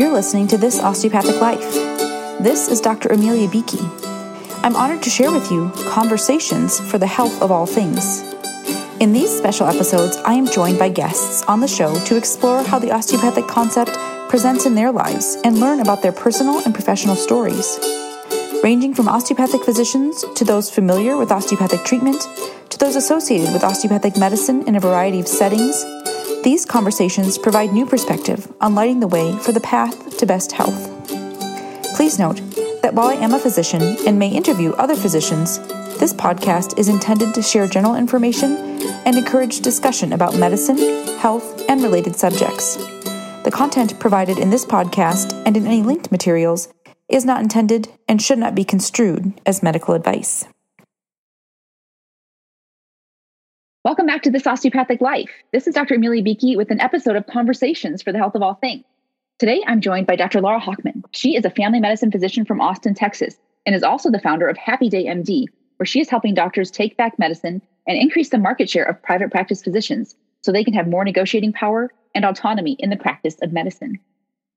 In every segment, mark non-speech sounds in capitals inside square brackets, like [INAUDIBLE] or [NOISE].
You're listening to This Osteopathic Life. This is Dr. Amelia Beakey. I'm honored to share with you conversations for the health of all things. In these special episodes, I am joined by guests on the show to explore how the osteopathic concept presents in their lives and learn about their personal and professional stories. Ranging from osteopathic physicians to those familiar with osteopathic treatment to those associated with osteopathic medicine in a variety of settings, these conversations provide new perspective on lighting the way for the path to best health. Please note that while I am a physician and may interview other physicians, this podcast is intended to share general information and encourage discussion about medicine, health, and related subjects. The content provided in this podcast and in any linked materials is not intended and should not be construed as medical advice. Welcome back to This Osteopathic Life. This is Dr. Amelia Beakey with an episode of Conversations for the Health of All Things. Today, I'm joined by Dr. Laura Hochman. She is a family medicine physician from Austin, Texas, and is also the founder of Happy Day MD, where she is helping doctors take back medicine and increase the market share of private practice physicians so they can have more negotiating power and autonomy in the practice of medicine.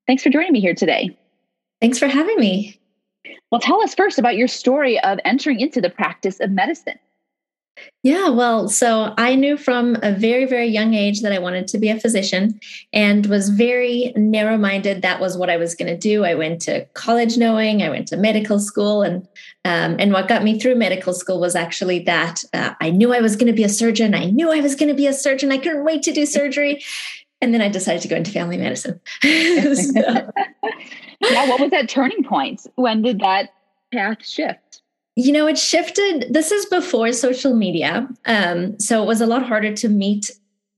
Thanks for joining me here today. Thanks for having me. Well, tell us first about your story of entering into the practice of medicine. Yeah, well, so I knew from a very, very young age that I wanted to be a physician and was very narrow minded. That was what I was going to do. I went to college knowing, I went to medical school, and um, and what got me through medical school was actually that uh, I knew I was going to be a surgeon. I knew I was going to be a surgeon. I couldn't wait to do surgery. And then I decided to go into family medicine. [LAUGHS] so. [LAUGHS] yeah, what was that turning point? When did that path shift? You know, it shifted. This is before social media. Um, so it was a lot harder to meet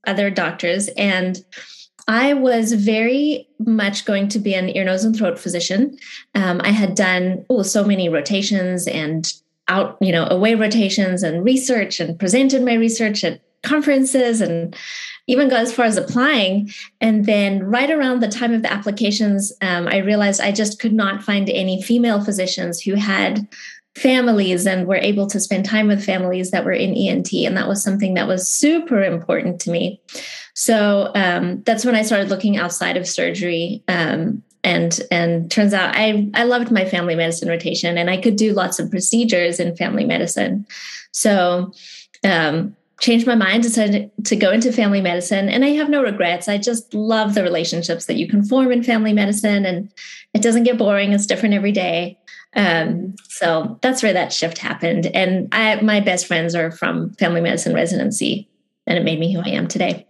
other doctors. And I was very much going to be an ear, nose, and throat physician. Um, I had done oh, so many rotations and out, you know, away rotations and research and presented my research at conferences and even got as far as applying. And then, right around the time of the applications, um, I realized I just could not find any female physicians who had families and were able to spend time with families that were in ENT. And that was something that was super important to me. So um, that's when I started looking outside of surgery. Um, and and turns out I I loved my family medicine rotation, and I could do lots of procedures in family medicine. So um, changed my mind, decided to go into family medicine, and I have no regrets. I just love the relationships that you can form in family medicine, and it doesn't get boring. It's different every day. Um, so that's where that shift happened. And I, my best friends are from family medicine residency, and it made me who I am today.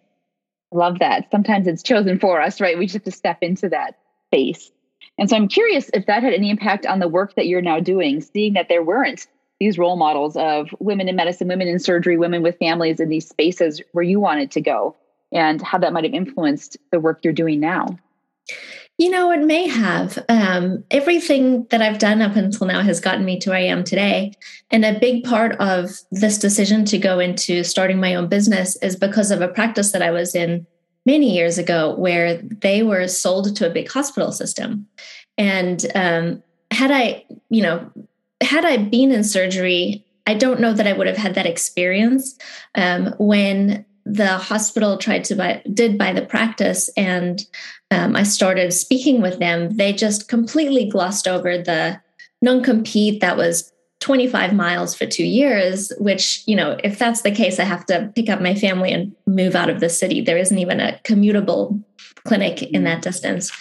Love that. Sometimes it's chosen for us, right? We just have to step into that space. And so I'm curious if that had any impact on the work that you're now doing, seeing that there weren't these role models of women in medicine, women in surgery, women with families in these spaces where you wanted to go, and how that might have influenced the work you're doing now. You know, it may have. Um, everything that I've done up until now has gotten me to where I am today. And a big part of this decision to go into starting my own business is because of a practice that I was in many years ago where they were sold to a big hospital system. And um, had I, you know, had I been in surgery, I don't know that I would have had that experience um, when the hospital tried to buy did buy the practice and um, i started speaking with them they just completely glossed over the non-compete that was 25 miles for two years which you know if that's the case i have to pick up my family and move out of the city. There isn't even a commutable clinic in that distance.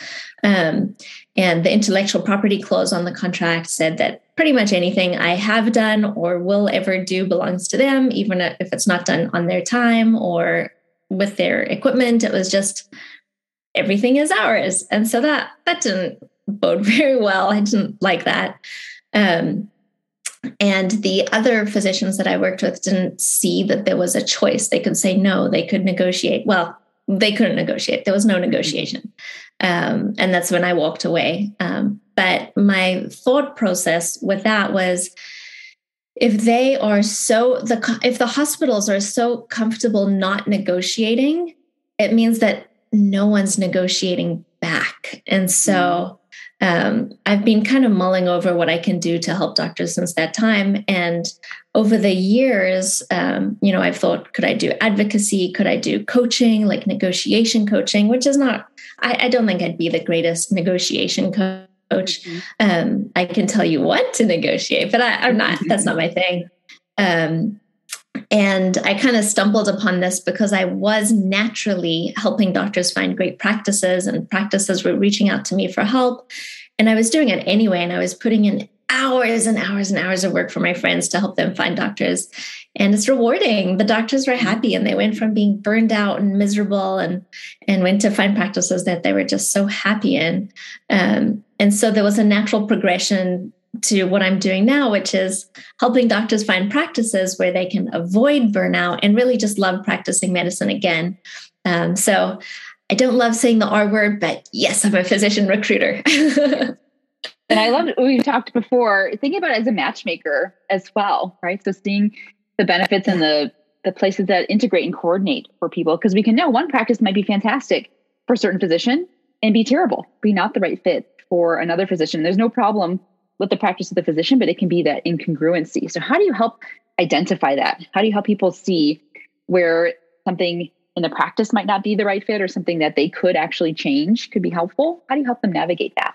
Um, and the intellectual property clause on the contract said that pretty much anything I have done or will ever do belongs to them, even if it's not done on their time or with their equipment. It was just everything is ours. And so that that didn't bode [LAUGHS] very well. I didn't like that. Um, and the other physicians that I worked with didn't see that there was a choice. They could say no, they could negotiate. Well, they couldn't negotiate. There was no negotiation. Um, and that's when I walked away. Um, but my thought process with that was if they are so the if the hospitals are so comfortable not negotiating, it means that no one's negotiating back. And so um, I've been kind of mulling over what I can do to help doctors since that time. And over the years, um, you know, I've thought, could I do advocacy? Could I do coaching, like negotiation coaching, which is not, I, I don't think I'd be the greatest negotiation coach. Mm-hmm. Um, I can tell you what to negotiate, but I, am not, that's not my thing. And I kind of stumbled upon this because I was naturally helping doctors find great practices, and practices were reaching out to me for help. And I was doing it anyway, and I was putting in hours and hours and hours of work for my friends to help them find doctors. And it's rewarding. The doctors were happy and they went from being burned out and miserable and and went to find practices that they were just so happy in. Um, and so there was a natural progression to what I'm doing now, which is helping doctors find practices where they can avoid burnout and really just love practicing medicine again. Um, so I don't love saying the R word, but yes, I'm a physician recruiter. [LAUGHS] and I love we've talked before, thinking about it as a matchmaker as well, right? So seeing the benefits and the the places that integrate and coordinate for people because we can know one practice might be fantastic for a certain physician and be terrible, be not the right fit for another physician. There's no problem with the practice of the physician, but it can be that incongruency. So, how do you help identify that? How do you help people see where something in the practice might not be the right fit or something that they could actually change could be helpful? How do you help them navigate that?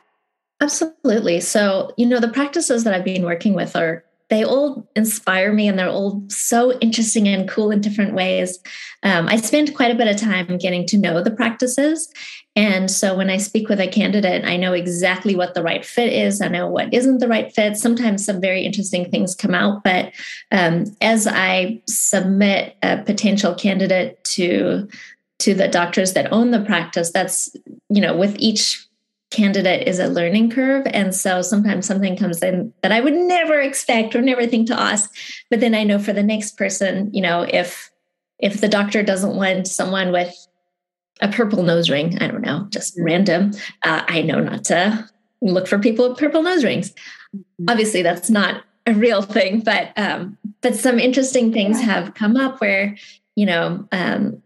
Absolutely. So, you know, the practices that I've been working with are they all inspire me and they're all so interesting and cool in different ways. Um, I spend quite a bit of time getting to know the practices. And so when I speak with a candidate, I know exactly what the right fit is. I know what isn't the right fit. Sometimes some very interesting things come out. But um, as I submit a potential candidate to to the doctors that own the practice, that's, you know, with each candidate is a learning curve. And so sometimes something comes in that I would never expect or never think to ask. But then I know for the next person, you know, if if the doctor doesn't want someone with a purple nose ring, I don't know, just random, uh, I know not to look for people with purple nose rings. Mm-hmm. Obviously, that's not a real thing, but um, but some interesting things have come up where you know um,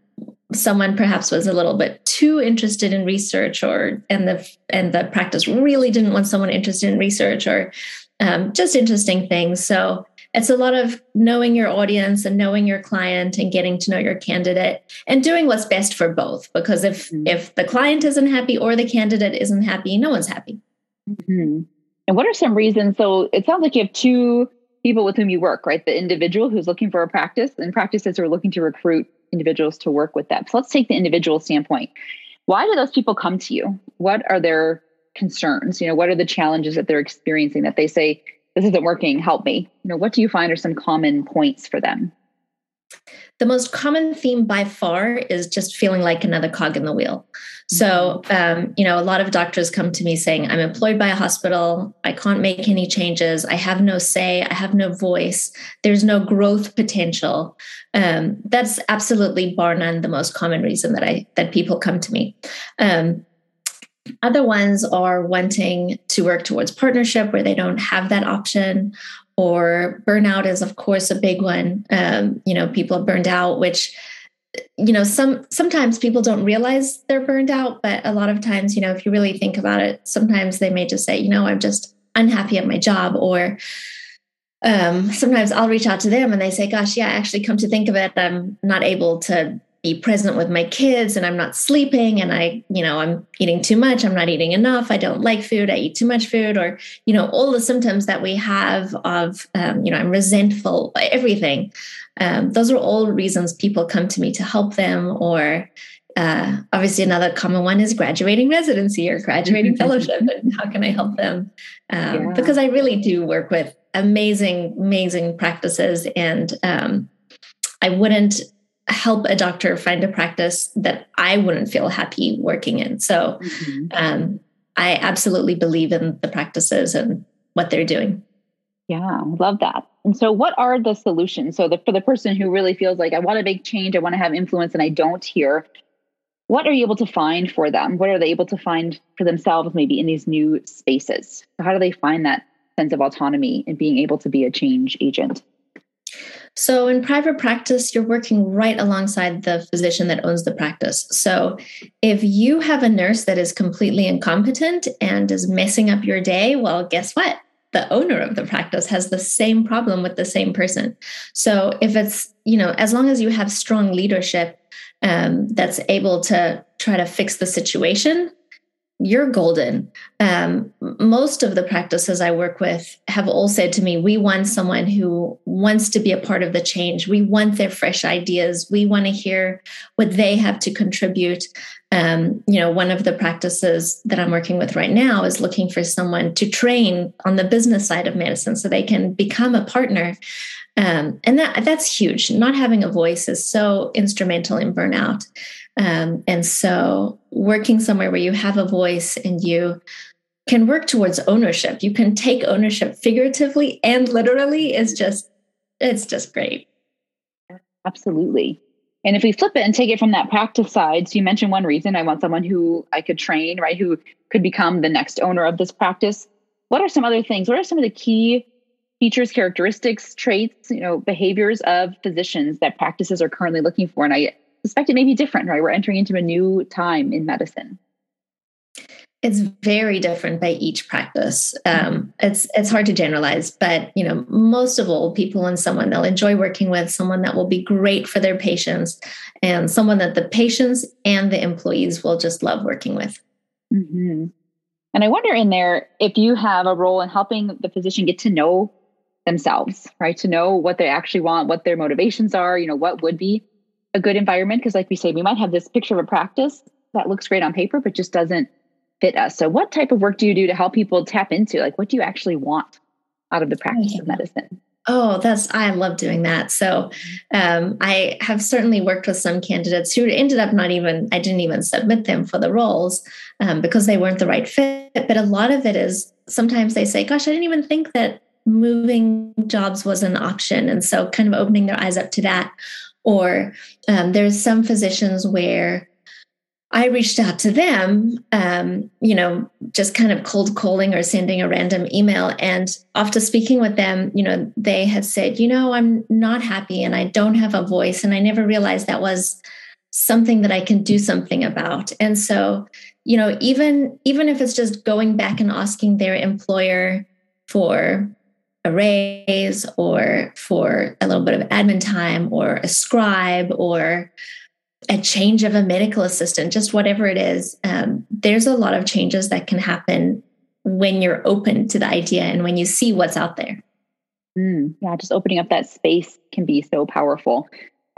someone perhaps was a little bit too interested in research or and the and the practice really didn't want someone interested in research or um, just interesting things. So it's a lot of knowing your audience and knowing your client and getting to know your candidate and doing what's best for both. Because if mm-hmm. if the client isn't happy or the candidate isn't happy no one's happy. Mm-hmm. and what are some reasons? So it sounds like you have two people with whom you work right? The individual who's looking for a practice and practices who are looking to recruit individuals to work with that. So let's take the individual standpoint. Why do those people come to you? What are their concerns? You know, what are the challenges that they're experiencing that they say, this isn't working, help me? You know, what do you find are some common points for them? The most common theme by far is just feeling like another cog in the wheel. So, mm-hmm. um, you know, a lot of doctors come to me saying, I'm employed by a hospital. I can't make any changes. I have no say. I have no voice. There's no growth potential. Um, that's absolutely bar none the most common reason that I that people come to me. Um, other ones are wanting to work towards partnership where they don't have that option, or burnout is, of course, a big one. Um, you know, people are burned out, which you know some sometimes people don't realize they're burned out but a lot of times you know if you really think about it sometimes they may just say you know i'm just unhappy at my job or um, sometimes i'll reach out to them and they say gosh yeah actually come to think of it i'm not able to be present with my kids and i'm not sleeping and i you know i'm eating too much i'm not eating enough i don't like food i eat too much food or you know all the symptoms that we have of um, you know i'm resentful everything um, those are all reasons people come to me to help them or uh, obviously another common one is graduating residency or graduating [LAUGHS] fellowship and how can i help them um, yeah. because i really do work with amazing amazing practices and um, i wouldn't help a doctor find a practice that i wouldn't feel happy working in so mm-hmm. um, i absolutely believe in the practices and what they're doing yeah I love that and so, what are the solutions? So, the, for the person who really feels like I want to make change, I want to have influence, and I don't here, what are you able to find for them? What are they able to find for themselves, maybe in these new spaces? So how do they find that sense of autonomy and being able to be a change agent? So, in private practice, you're working right alongside the physician that owns the practice. So, if you have a nurse that is completely incompetent and is messing up your day, well, guess what? The owner of the practice has the same problem with the same person. So, if it's, you know, as long as you have strong leadership um, that's able to try to fix the situation, you're golden. Um, most of the practices I work with have all said to me, we want someone who wants to be a part of the change. We want their fresh ideas. We want to hear what they have to contribute. Um, you know, one of the practices that I'm working with right now is looking for someone to train on the business side of medicine so they can become a partner. Um, and that that's huge. Not having a voice is so instrumental in burnout. Um, and so, working somewhere where you have a voice and you can work towards ownership, you can take ownership figuratively and literally is just, it's just great. Absolutely. And if we flip it and take it from that practice side, so you mentioned one reason I want someone who I could train, right? Who could become the next owner of this practice. What are some other things? What are some of the key features, characteristics, traits, you know, behaviors of physicians that practices are currently looking for? And I suspect it may be different, right? We're entering into a new time in medicine. It's very different by each practice. Um, it's it's hard to generalize, but you know, most of all, people want someone they'll enjoy working with, someone that will be great for their patients, and someone that the patients and the employees will just love working with. Mm-hmm. And I wonder in there if you have a role in helping the physician get to know themselves, right? To know what they actually want, what their motivations are, you know, what would be a good environment because like we say we might have this picture of a practice that looks great on paper but just doesn't fit us. So what type of work do you do to help people tap into like what do you actually want out of the practice of medicine? Oh, that's I love doing that. So, um, I have certainly worked with some candidates who ended up not even I didn't even submit them for the roles um, because they weren't the right fit. But a lot of it is sometimes they say, "Gosh, I didn't even think that moving jobs was an option," and so kind of opening their eyes up to that, or um, there's some physicians where I reached out to them, um, you know, just kind of cold calling or sending a random email. And after speaking with them, you know, they had said, you know, I'm not happy and I don't have a voice. And I never realized that was something that I can do something about. And so, you know, even even if it's just going back and asking their employer for a raise or for a little bit of admin time or a scribe or a change of a medical assistant, just whatever it is, um, there's a lot of changes that can happen when you're open to the idea and when you see what's out there. Mm, yeah, just opening up that space can be so powerful.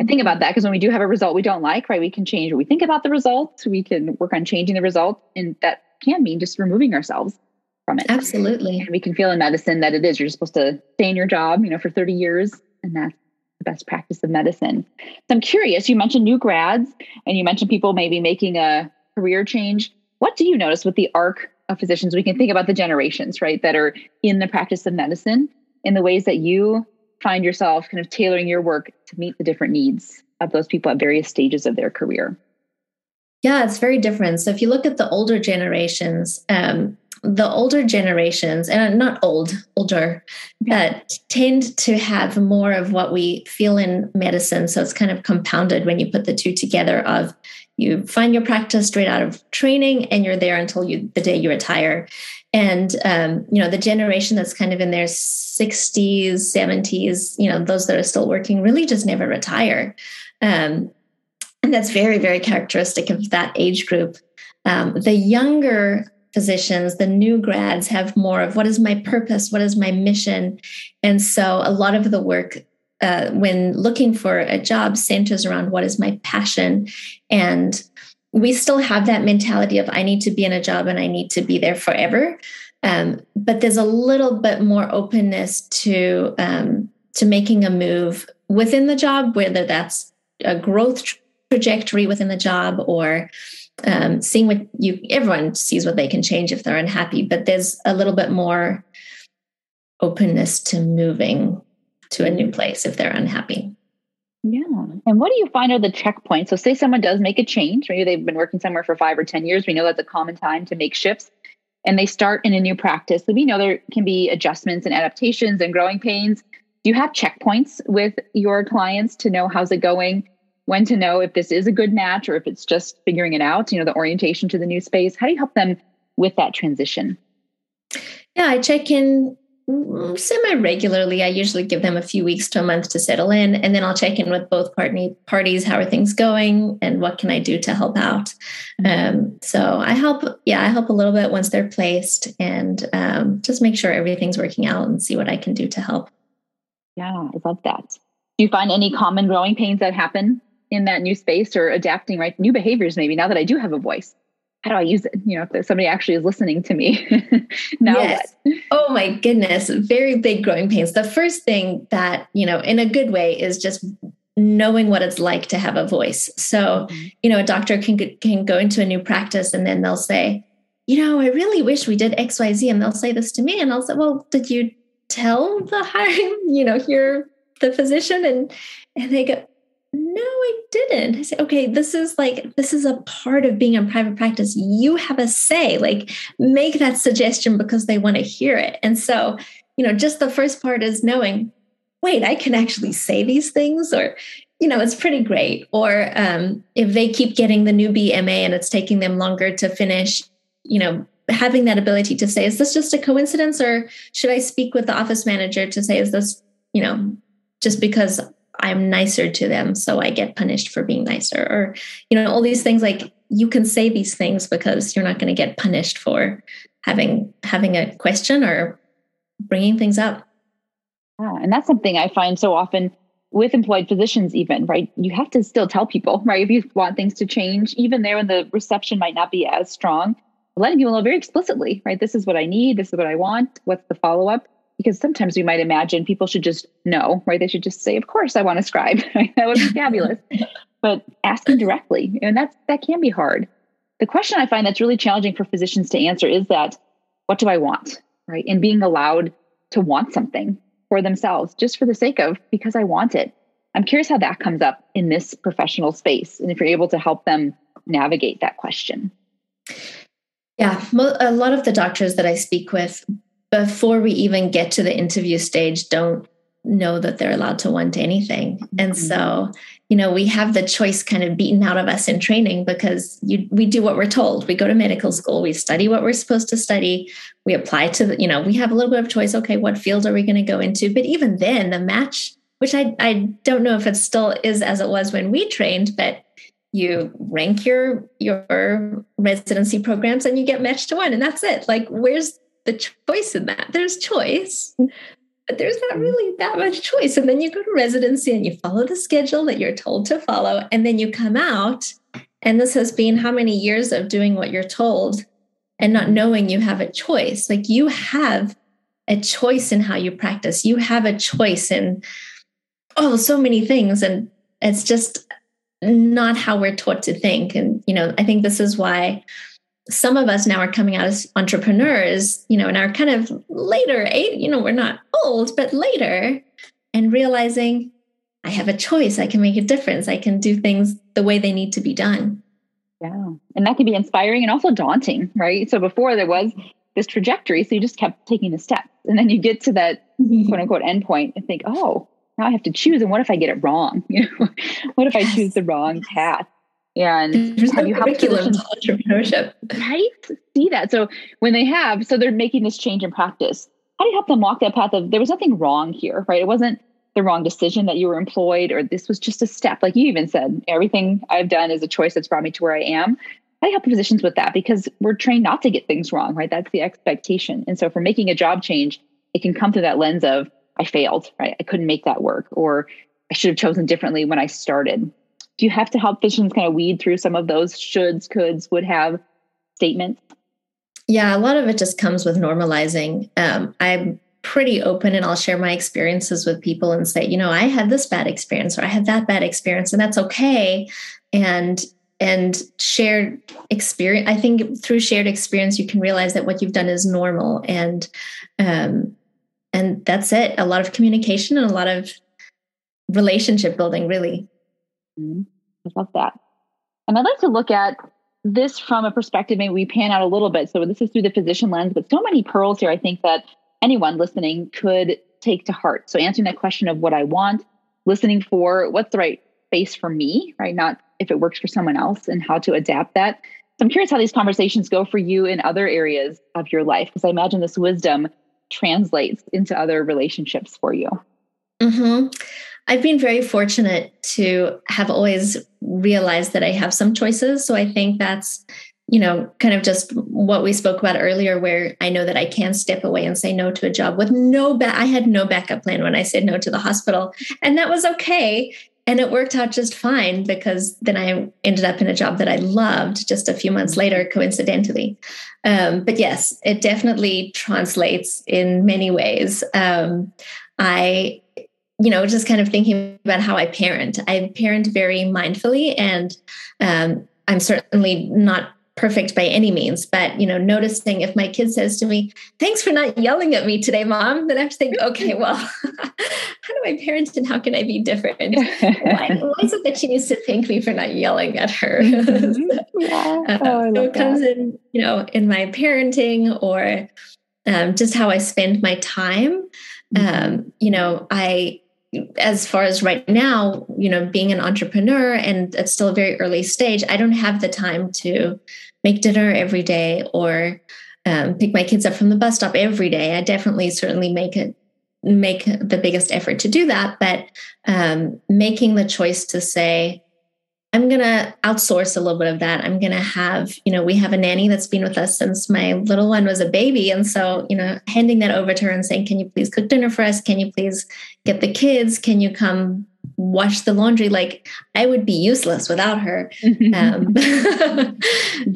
I think about that because when we do have a result we don't like, right, we can change what we think about the result. We can work on changing the result, and that can mean just removing ourselves from it. Absolutely. And we can feel in medicine that it is. You're supposed to stay in your job, you know, for 30 years, and that's the best practice of medicine. So I'm curious, you mentioned new grads and you mentioned people maybe making a career change. What do you notice with the arc of physicians? We can think about the generations, right, that are in the practice of medicine in the ways that you find yourself kind of tailoring your work to meet the different needs of those people at various stages of their career. Yeah, it's very different. So if you look at the older generations, um, the older generations, and not old, older, that tend to have more of what we feel in medicine. So it's kind of compounded when you put the two together of you find your practice straight out of training and you're there until you the day you retire. And um, you know the generation that's kind of in their 60s 70s you know those that are still working really just never retire. Um, and that's very very characteristic of that age group. Um, the younger physicians, the new grads have more of what is my purpose? What is my mission? And so a lot of the work uh, when looking for a job centers around what is my passion. And we still have that mentality of I need to be in a job and I need to be there forever. Um, but there's a little bit more openness to um, to making a move within the job, whether that's a growth trajectory within the job or um, seeing what you everyone sees what they can change if they're unhappy but there's a little bit more openness to moving to a new place if they're unhappy. Yeah. And what do you find are the checkpoints? So say someone does make a change maybe they've been working somewhere for five or ten years. We know that's a common time to make shifts and they start in a new practice. So we know there can be adjustments and adaptations and growing pains. Do you have checkpoints with your clients to know how's it going? When to know if this is a good match or if it's just figuring it out, you know, the orientation to the new space? How do you help them with that transition? Yeah, I check in Mm, semi regularly. I usually give them a few weeks to a month to settle in, and then I'll check in with both party, parties. How are things going, and what can I do to help out? Um, so I help. Yeah, I help a little bit once they're placed, and um, just make sure everything's working out and see what I can do to help. Yeah, I love that. Do you find any common growing pains that happen in that new space or adapting right new behaviors? Maybe now that I do have a voice how do I use it? You know, if somebody actually is listening to me. [LAUGHS] now yes. what? [LAUGHS] Oh my goodness, very big growing pains. The first thing that, you know, in a good way is just knowing what it's like to have a voice. So, mm-hmm. you know, a doctor can can go into a new practice and then they'll say, you know, I really wish we did XYZ. And they'll say this to me. And I'll say, well, did you tell the hiring, [LAUGHS] you know, you're the physician? And and they go, no, I didn't. I said, okay, this is like, this is a part of being in private practice. You have a say, like, make that suggestion because they want to hear it. And so, you know, just the first part is knowing, wait, I can actually say these things, or, you know, it's pretty great. Or um, if they keep getting the new BMA and it's taking them longer to finish, you know, having that ability to say, is this just a coincidence, or should I speak with the office manager to say, is this, you know, just because I'm nicer to them, so I get punished for being nicer. Or, you know, all these things like you can say these things because you're not going to get punished for having having a question or bringing things up. Yeah, and that's something I find so often with employed physicians even right you have to still tell people [LAUGHS] right if you want things to change even there when the reception might not be as strong letting people know very explicitly right this is what i need this is what i want what's the follow-up because sometimes we might imagine people should just know, right? They should just say, "Of course, I want a scribe." [LAUGHS] that would be fabulous. [LAUGHS] but asking directly, and that's that can be hard. The question I find that's really challenging for physicians to answer is that, "What do I want?" Right, and being allowed to want something for themselves, just for the sake of because I want it. I'm curious how that comes up in this professional space, and if you're able to help them navigate that question. Yeah, a lot of the doctors that I speak with before we even get to the interview stage don't know that they're allowed to want anything. And mm-hmm. so, you know, we have the choice kind of beaten out of us in training because you, we do what we're told. We go to medical school, we study what we're supposed to study, we apply to the, you know, we have a little bit of choice. Okay, what field are we going to go into? But even then, the match, which I, I don't know if it still is as it was when we trained, but you rank your your residency programs and you get matched to one and that's it like where's the choice in that. There's choice, mm-hmm. but there's not mm-hmm. really that much choice. And then you go to residency and you follow the schedule that you're told to follow. And then you come out. And this has been how many years of doing what you're told and not knowing you have a choice. Like you have a choice in how you practice, you have a choice in, oh, so many things. And it's just not how we're taught to think. And, you know, I think this is why some of us now are coming out as entrepreneurs, you know, in our kind of later age, you know, we're not old, but later, and realizing I have a choice. I can make a difference. I can do things the way they need to be done. Yeah. And that can be inspiring and also daunting, right? So before there was this trajectory, so you just kept taking the steps. And then you get to that mm-hmm. quote unquote endpoint and think, oh, now I have to choose. And what if I get it wrong? [LAUGHS] You know, what if I choose the wrong path? And There's have no you curriculum entrepreneurship, [LAUGHS] right? See that. So when they have, so they're making this change in practice. How do you help them walk that path of there was nothing wrong here, right? It wasn't the wrong decision that you were employed, or this was just a step. Like you even said, everything I've done is a choice that's brought me to where I am. I help the physicians with that because we're trained not to get things wrong, right? That's the expectation. And so for making a job change, it can come through that lens of I failed, right? I couldn't make that work, or I should have chosen differently when I started do you have to help physicians kind of weed through some of those shoulds, coulds, would have statements? Yeah, a lot of it just comes with normalizing. Um, I'm pretty open and I'll share my experiences with people and say, you know, I had this bad experience or I had that bad experience, and that's okay. And and shared experience, I think through shared experience, you can realize that what you've done is normal and um, and that's it. A lot of communication and a lot of relationship building, really. Mm-hmm. I love that. And I'd like to look at this from a perspective, maybe we pan out a little bit. So this is through the physician lens, but so many pearls here. I think that anyone listening could take to heart. So answering that question of what I want, listening for what's the right space for me, right? Not if it works for someone else and how to adapt that. So I'm curious how these conversations go for you in other areas of your life, because I imagine this wisdom translates into other relationships for you. Mm-hmm. I've been very fortunate to have always realized that I have some choices. So I think that's, you know, kind of just what we spoke about earlier, where I know that I can step away and say no to a job with no back. I had no backup plan when I said no to the hospital, and that was okay. And it worked out just fine because then I ended up in a job that I loved just a few months later, coincidentally. Um, but yes, it definitely translates in many ways. Um, I you know, just kind of thinking about how I parent. I parent very mindfully, and um, I'm certainly not perfect by any means, but you know, noticing if my kid says to me, "Thanks for not yelling at me today, mom," then I have to think, okay, [LAUGHS] well, [LAUGHS] how do I parent, and how can I be different? [LAUGHS] why, why, is it that she needs to thank me for not yelling at her? Mm-hmm. yeah. Uh, oh, so it comes that. in, you know, in my parenting or um, just how I spend my time. Mm-hmm. Um, you know, I as far as right now, you know, being an entrepreneur and it's still a very early stage, I don't have the time to make dinner every day or um, pick my kids up from the bus stop every day. I definitely, certainly make it make the biggest effort to do that, but um, making the choice to say, I'm going to outsource a little bit of that. I'm going to have, you know, we have a nanny that's been with us since my little one was a baby. And so, you know, handing that over to her and saying, Can you please cook dinner for us? Can you please get the kids? Can you come wash the laundry? Like, I would be useless without her. [LAUGHS] um, [LAUGHS]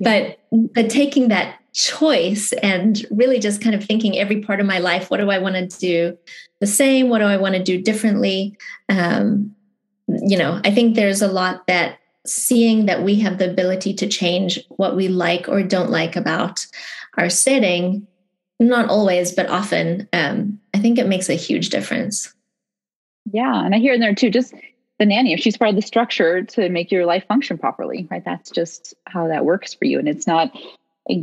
but, but taking that choice and really just kind of thinking every part of my life, what do I want to do the same? What do I want to do differently? Um, you know, I think there's a lot that seeing that we have the ability to change what we like or don't like about our setting, not always, but often, um, I think it makes a huge difference. Yeah. And I hear in there too, just the nanny, if she's part of the structure to make your life function properly, right? That's just how that works for you. And it's not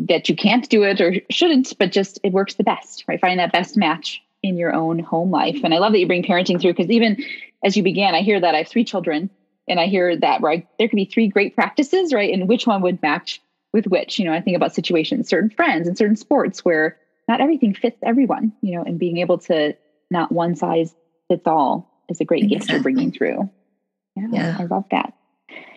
that you can't do it or shouldn't, but just it works the best, right? Finding that best match in your own home life. And I love that you bring parenting through because even as you began, I hear that I have three children and I hear that right there could be three great practices, right? And which one would match with which? You know, I think about situations, certain friends and certain sports where not everything fits everyone, you know, and being able to not one size fits all is a great exactly. gift you're bringing through. Yeah, yeah, I love that.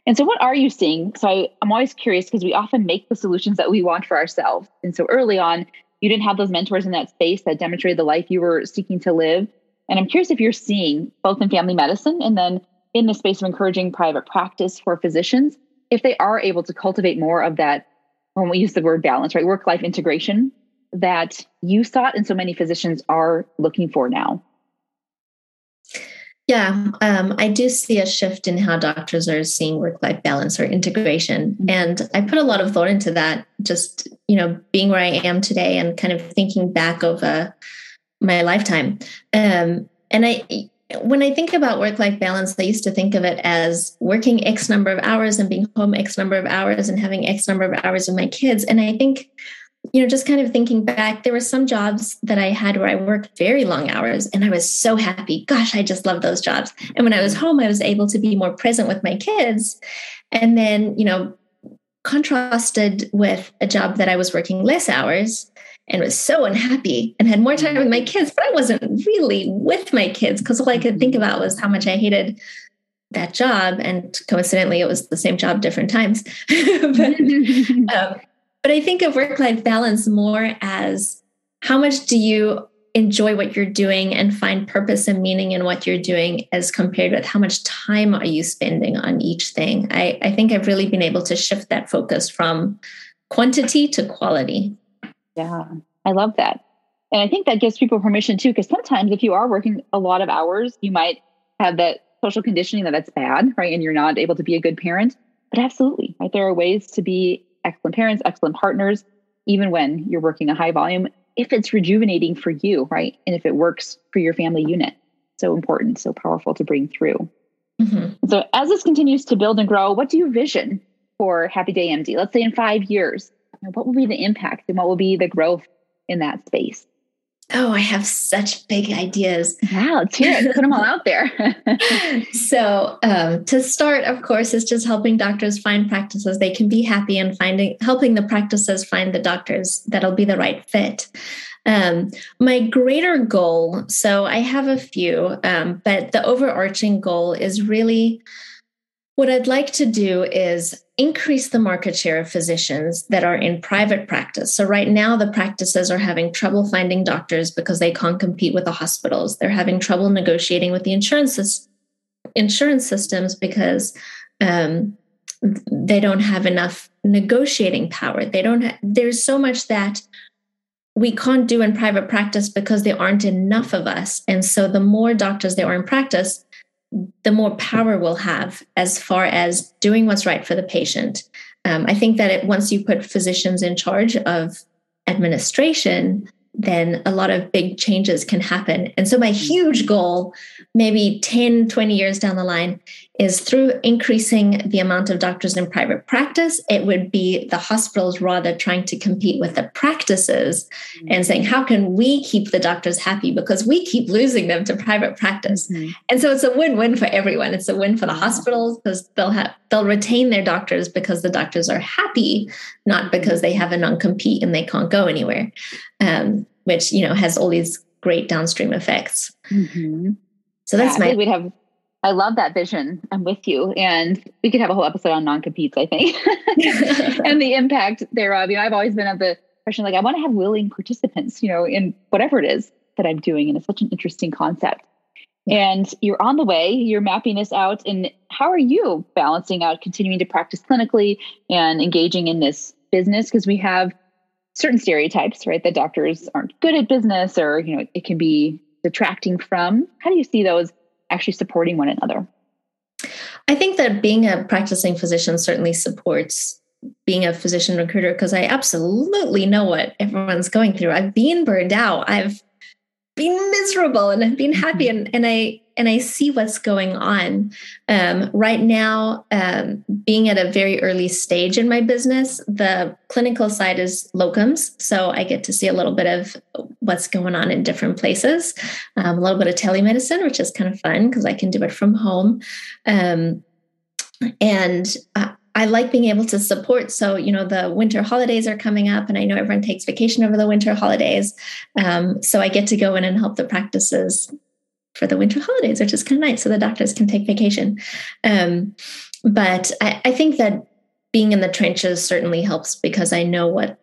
And so, what are you seeing? So, I, I'm always curious because we often make the solutions that we want for ourselves. And so, early on, you didn't have those mentors in that space that demonstrated the life you were seeking to live. And I'm curious if you're seeing both in family medicine and then in the space of encouraging private practice for physicians, if they are able to cultivate more of that, when we use the word balance, right, work life integration that you sought and so many physicians are looking for now. Yeah, um, I do see a shift in how doctors are seeing work-life balance or integration, mm-hmm. and I put a lot of thought into that. Just you know, being where I am today, and kind of thinking back over my lifetime. Um, and I, when I think about work life balance, I used to think of it as working X number of hours and being home X number of hours and having X number of hours with my kids. And I think, you know, just kind of thinking back, there were some jobs that I had where I worked very long hours and I was so happy. Gosh, I just love those jobs. And when I was home, I was able to be more present with my kids. And then, you know, contrasted with a job that I was working less hours and was so unhappy and had more time with my kids, but I wasn't really with my kids because all I could think about was how much I hated that job. And coincidentally, it was the same job, different times. [LAUGHS] but, [LAUGHS] um, but I think of work life balance more as how much do you enjoy what you're doing and find purpose and meaning in what you're doing as compared with how much time are you spending on each thing I, I think i've really been able to shift that focus from quantity to quality yeah, I love that. And I think that gives people permission too, because sometimes if you are working a lot of hours, you might have that social conditioning that that's bad, right? And you're not able to be a good parent. But absolutely, right? There are ways to be excellent parents, excellent partners, even when you're working a high volume, if it's rejuvenating for you, right? And if it works for your family unit. So important, so powerful to bring through. Mm-hmm. So as this continues to build and grow, what do you vision for Happy Day MD? Let's say in five years, know, what will be the impact and what will be the growth in that space? Oh, I have such big ideas. Wow, let's hear it. Put them all out there. [LAUGHS] so, um, to start, of course, is just helping doctors find practices they can be happy and finding helping the practices find the doctors that'll be the right fit. Um, my greater goal, so I have a few, um, but the overarching goal is really what I'd like to do is increase the market share of physicians that are in private practice. So, right now, the practices are having trouble finding doctors because they can't compete with the hospitals. They're having trouble negotiating with the insurance, insurance systems because um, they don't have enough negotiating power. They don't. Ha- there's so much that we can't do in private practice because there aren't enough of us. And so, the more doctors there are in practice, the more power we'll have as far as doing what's right for the patient. Um, I think that it, once you put physicians in charge of administration, then a lot of big changes can happen. And so, my huge goal, maybe 10, 20 years down the line, is through increasing the amount of doctors in private practice, it would be the hospitals rather trying to compete with the practices mm-hmm. and saying, how can we keep the doctors happy? Because we keep losing them to private practice. Mm-hmm. And so, it's a win win for everyone. It's a win for the hospitals because they'll have they'll retain their doctors because the doctors are happy, not because they have a non compete and they can't go anywhere um, which you know has all these great downstream effects. Mm-hmm. So that's yeah, my. we'd have. I love that vision. I'm with you, and we could have a whole episode on non-competes. I think, [LAUGHS] and the impact thereof. You know, I've always been of the question, like I want to have willing participants. You know, in whatever it is that I'm doing, and it's such an interesting concept. And you're on the way, you're mapping this out. And how are you balancing out continuing to practice clinically and engaging in this business? Because we have certain stereotypes, right? That doctors aren't good at business or, you know, it can be detracting from. How do you see those actually supporting one another? I think that being a practicing physician certainly supports being a physician recruiter because I absolutely know what everyone's going through. I've been burned out. I've been miserable and I've been happy mm-hmm. and, and I and I see what's going on. Um, right now, um, being at a very early stage in my business, the clinical side is locums. So I get to see a little bit of what's going on in different places, um, a little bit of telemedicine, which is kind of fun because I can do it from home. Um, and uh, I like being able to support. So, you know, the winter holidays are coming up, and I know everyone takes vacation over the winter holidays. Um, so I get to go in and help the practices for the winter holidays, which is kind of nice. So the doctors can take vacation. Um, but I, I think that being in the trenches certainly helps because I know what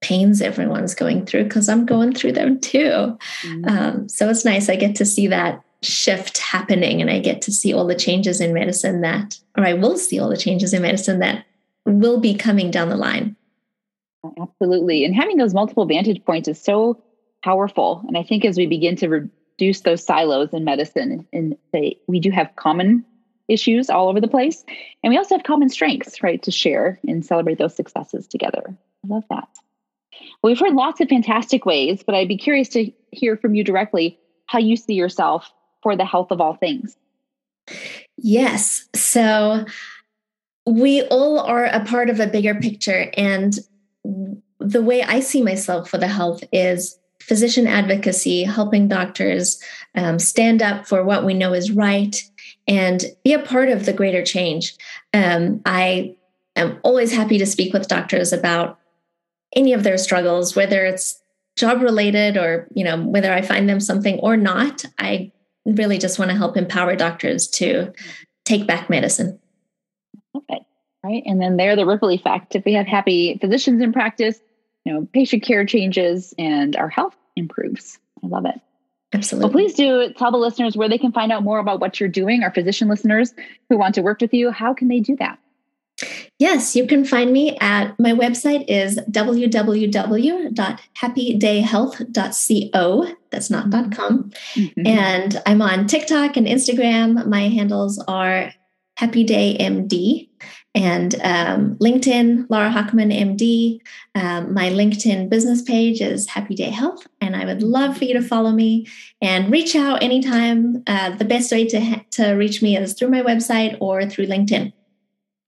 pains everyone's going through because I'm going through them too. Mm-hmm. Um, so it's nice. I get to see that shift happening and I get to see all the changes in medicine that, or I will see all the changes in medicine that will be coming down the line. Absolutely. And having those multiple vantage points is so powerful. And I think as we begin to reduce those silos in medicine and say we do have common issues all over the place, and we also have common strengths, right, to share and celebrate those successes together. I love that. Well, we've heard lots of fantastic ways, but I'd be curious to hear from you directly how you see yourself for the health of all things? Yes. So we all are a part of a bigger picture. And the way I see myself for the health is physician advocacy, helping doctors um, stand up for what we know is right and be a part of the greater change. Um, I am always happy to speak with doctors about any of their struggles, whether it's job related or you know whether I find them something or not. I really just want to help empower doctors to take back medicine. Okay. Right. And then there, the ripple effect. If we have happy physicians in practice, you know, patient care changes and our health improves. I love it. Absolutely. Well, please do tell the listeners where they can find out more about what you're doing. Our physician listeners who want to work with you, how can they do that? Yes, you can find me at my website is www.happydayhealth.co. That's not .com. Mm-hmm. And I'm on TikTok and Instagram. My handles are happydaymd and um, LinkedIn, Laura Hockman MD. Um, my LinkedIn business page is Happy Day Health, and I would love for you to follow me and reach out anytime. Uh, the best way to ha- to reach me is through my website or through LinkedIn.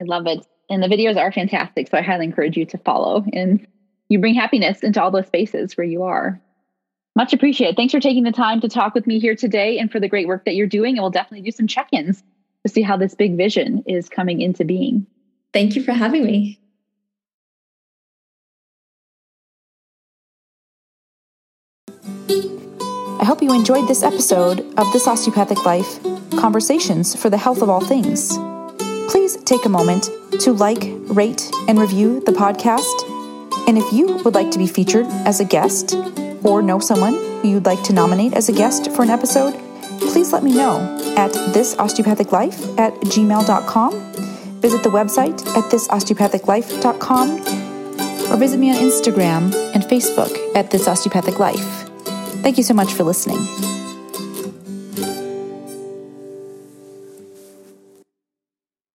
I love it. And the videos are fantastic. So I highly encourage you to follow. And you bring happiness into all those spaces where you are. Much appreciated. Thanks for taking the time to talk with me here today and for the great work that you're doing. And we'll definitely do some check ins to see how this big vision is coming into being. Thank you for having me. I hope you enjoyed this episode of This Osteopathic Life Conversations for the Health of All Things. Take a moment to like, rate, and review the podcast. And if you would like to be featured as a guest or know someone you'd like to nominate as a guest for an episode, please let me know at thisosteopathiclife at gmail.com. Visit the website at thisosteopathiclife.com or visit me on Instagram and Facebook at This Osteopathic Life. Thank you so much for listening.